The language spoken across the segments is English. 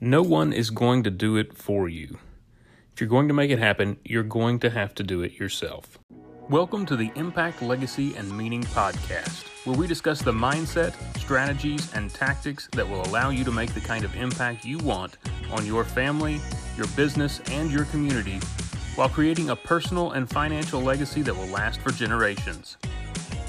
No one is going to do it for you. If you're going to make it happen, you're going to have to do it yourself. Welcome to the Impact, Legacy, and Meaning podcast, where we discuss the mindset, strategies, and tactics that will allow you to make the kind of impact you want on your family, your business, and your community while creating a personal and financial legacy that will last for generations.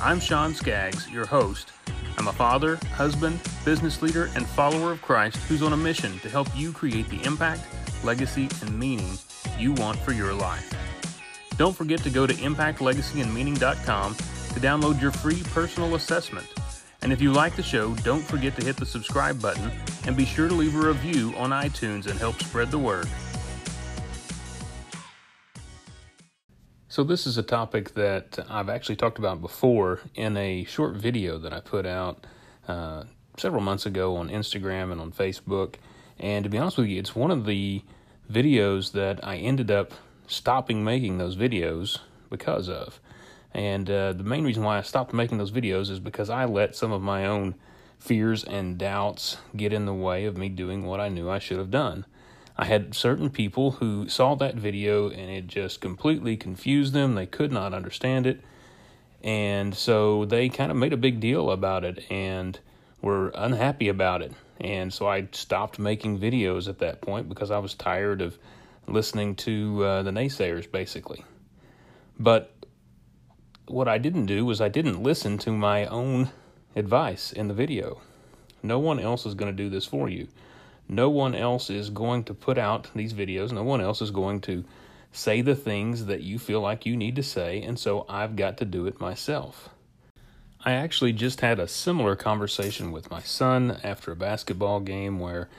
I'm Sean Skaggs, your host I'm a father, husband, business leader, and follower of Christ who's on a mission to help you create the impact, legacy, and meaning you want for your life. Don't forget to go to impactlegacyandmeaning.com to download your free personal assessment. And if you like the show, don't forget to hit the subscribe button and be sure to leave a review on iTunes and help spread the word. So, this is a topic that I've actually talked about before in a short video that I put out uh, several months ago on Instagram and on Facebook. And to be honest with you, it's one of the videos that I ended up stopping making those videos because of. And uh, the main reason why I stopped making those videos is because I let some of my own fears and doubts get in the way of me doing what I knew I should have done. I had certain people who saw that video and it just completely confused them. They could not understand it. And so they kind of made a big deal about it and were unhappy about it. And so I stopped making videos at that point because I was tired of listening to uh, the naysayers, basically. But what I didn't do was I didn't listen to my own advice in the video. No one else is going to do this for you no one else is going to put out these videos. No one else is going to say the things that you feel like you need to say, and so I've got to do it myself. I actually just had a similar conversation with my son after a basketball game where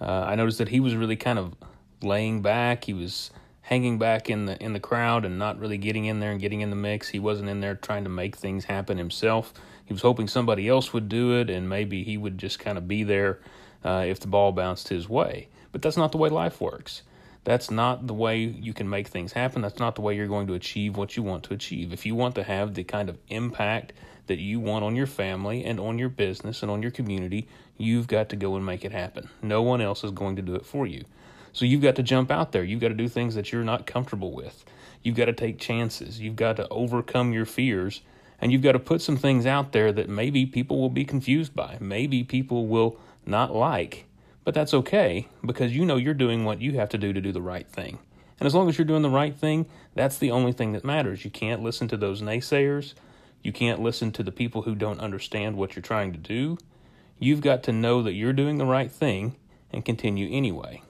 uh, I noticed that he was really kind of laying back. He was hanging back in the in the crowd and not really getting in there and getting in the mix. He wasn't in there trying to make things happen himself. He was hoping somebody else would do it and maybe he would just kind of be there uh, if the ball bounced his way. But that's not the way life works. That's not the way you can make things happen. That's not the way you're going to achieve what you want to achieve. If you want to have the kind of impact that you want on your family and on your business and on your community, you've got to go and make it happen. No one else is going to do it for you. So you've got to jump out there. You've got to do things that you're not comfortable with. You've got to take chances. You've got to overcome your fears. And you've got to put some things out there that maybe people will be confused by. Maybe people will not like. But that's okay because you know you're doing what you have to do to do the right thing. And as long as you're doing the right thing, that's the only thing that matters. You can't listen to those naysayers. You can't listen to the people who don't understand what you're trying to do. You've got to know that you're doing the right thing and continue anyway.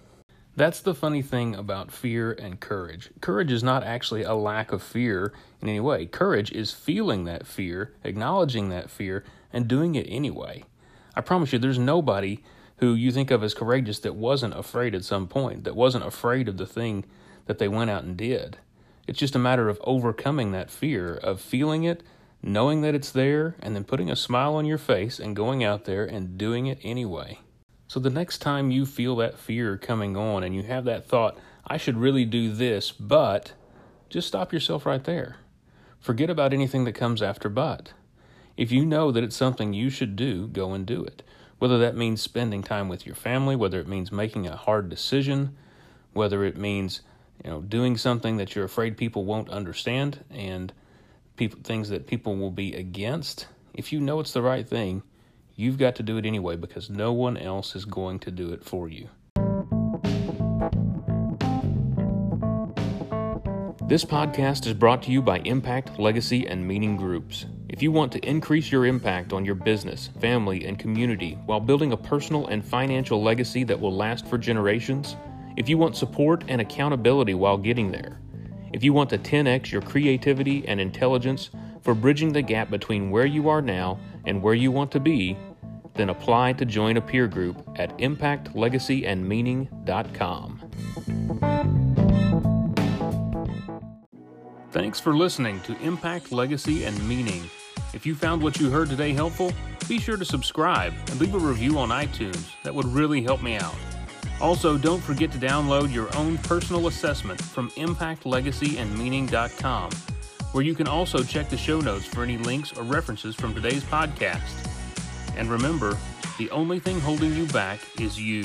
That's the funny thing about fear and courage. Courage is not actually a lack of fear in any way. Courage is feeling that fear, acknowledging that fear, and doing it anyway. I promise you, there's nobody who you think of as courageous that wasn't afraid at some point, that wasn't afraid of the thing that they went out and did. It's just a matter of overcoming that fear, of feeling it, knowing that it's there, and then putting a smile on your face and going out there and doing it anyway. So the next time you feel that fear coming on and you have that thought, I should really do this, but just stop yourself right there. Forget about anything that comes after but. If you know that it's something you should do, go and do it. Whether that means spending time with your family, whether it means making a hard decision, whether it means you know doing something that you're afraid people won't understand and people things that people will be against. If you know it's the right thing, you've got to do it anyway because no one else is going to do it for you. This podcast is brought to you by Impact, Legacy, and Meaning Groups. If you want to increase your impact on your business, family, and community while building a personal and financial legacy that will last for generations, if you want support and accountability while getting there, if you want to 10x your creativity and intelligence for bridging the gap between where you are now and where you want to be, then apply to join a peer group at impactlegacyandmeaning.com. Thanks for listening to Impact, Legacy, and Meaning. If you found what you heard today helpful, be sure to subscribe and leave a review on iTunes. That would really help me out. Also, don't forget to download your own personal assessment from impactlegacyandmeaning.com, where you can also check the show notes for any links or references from today's podcast. And remember, the only thing holding you back is you.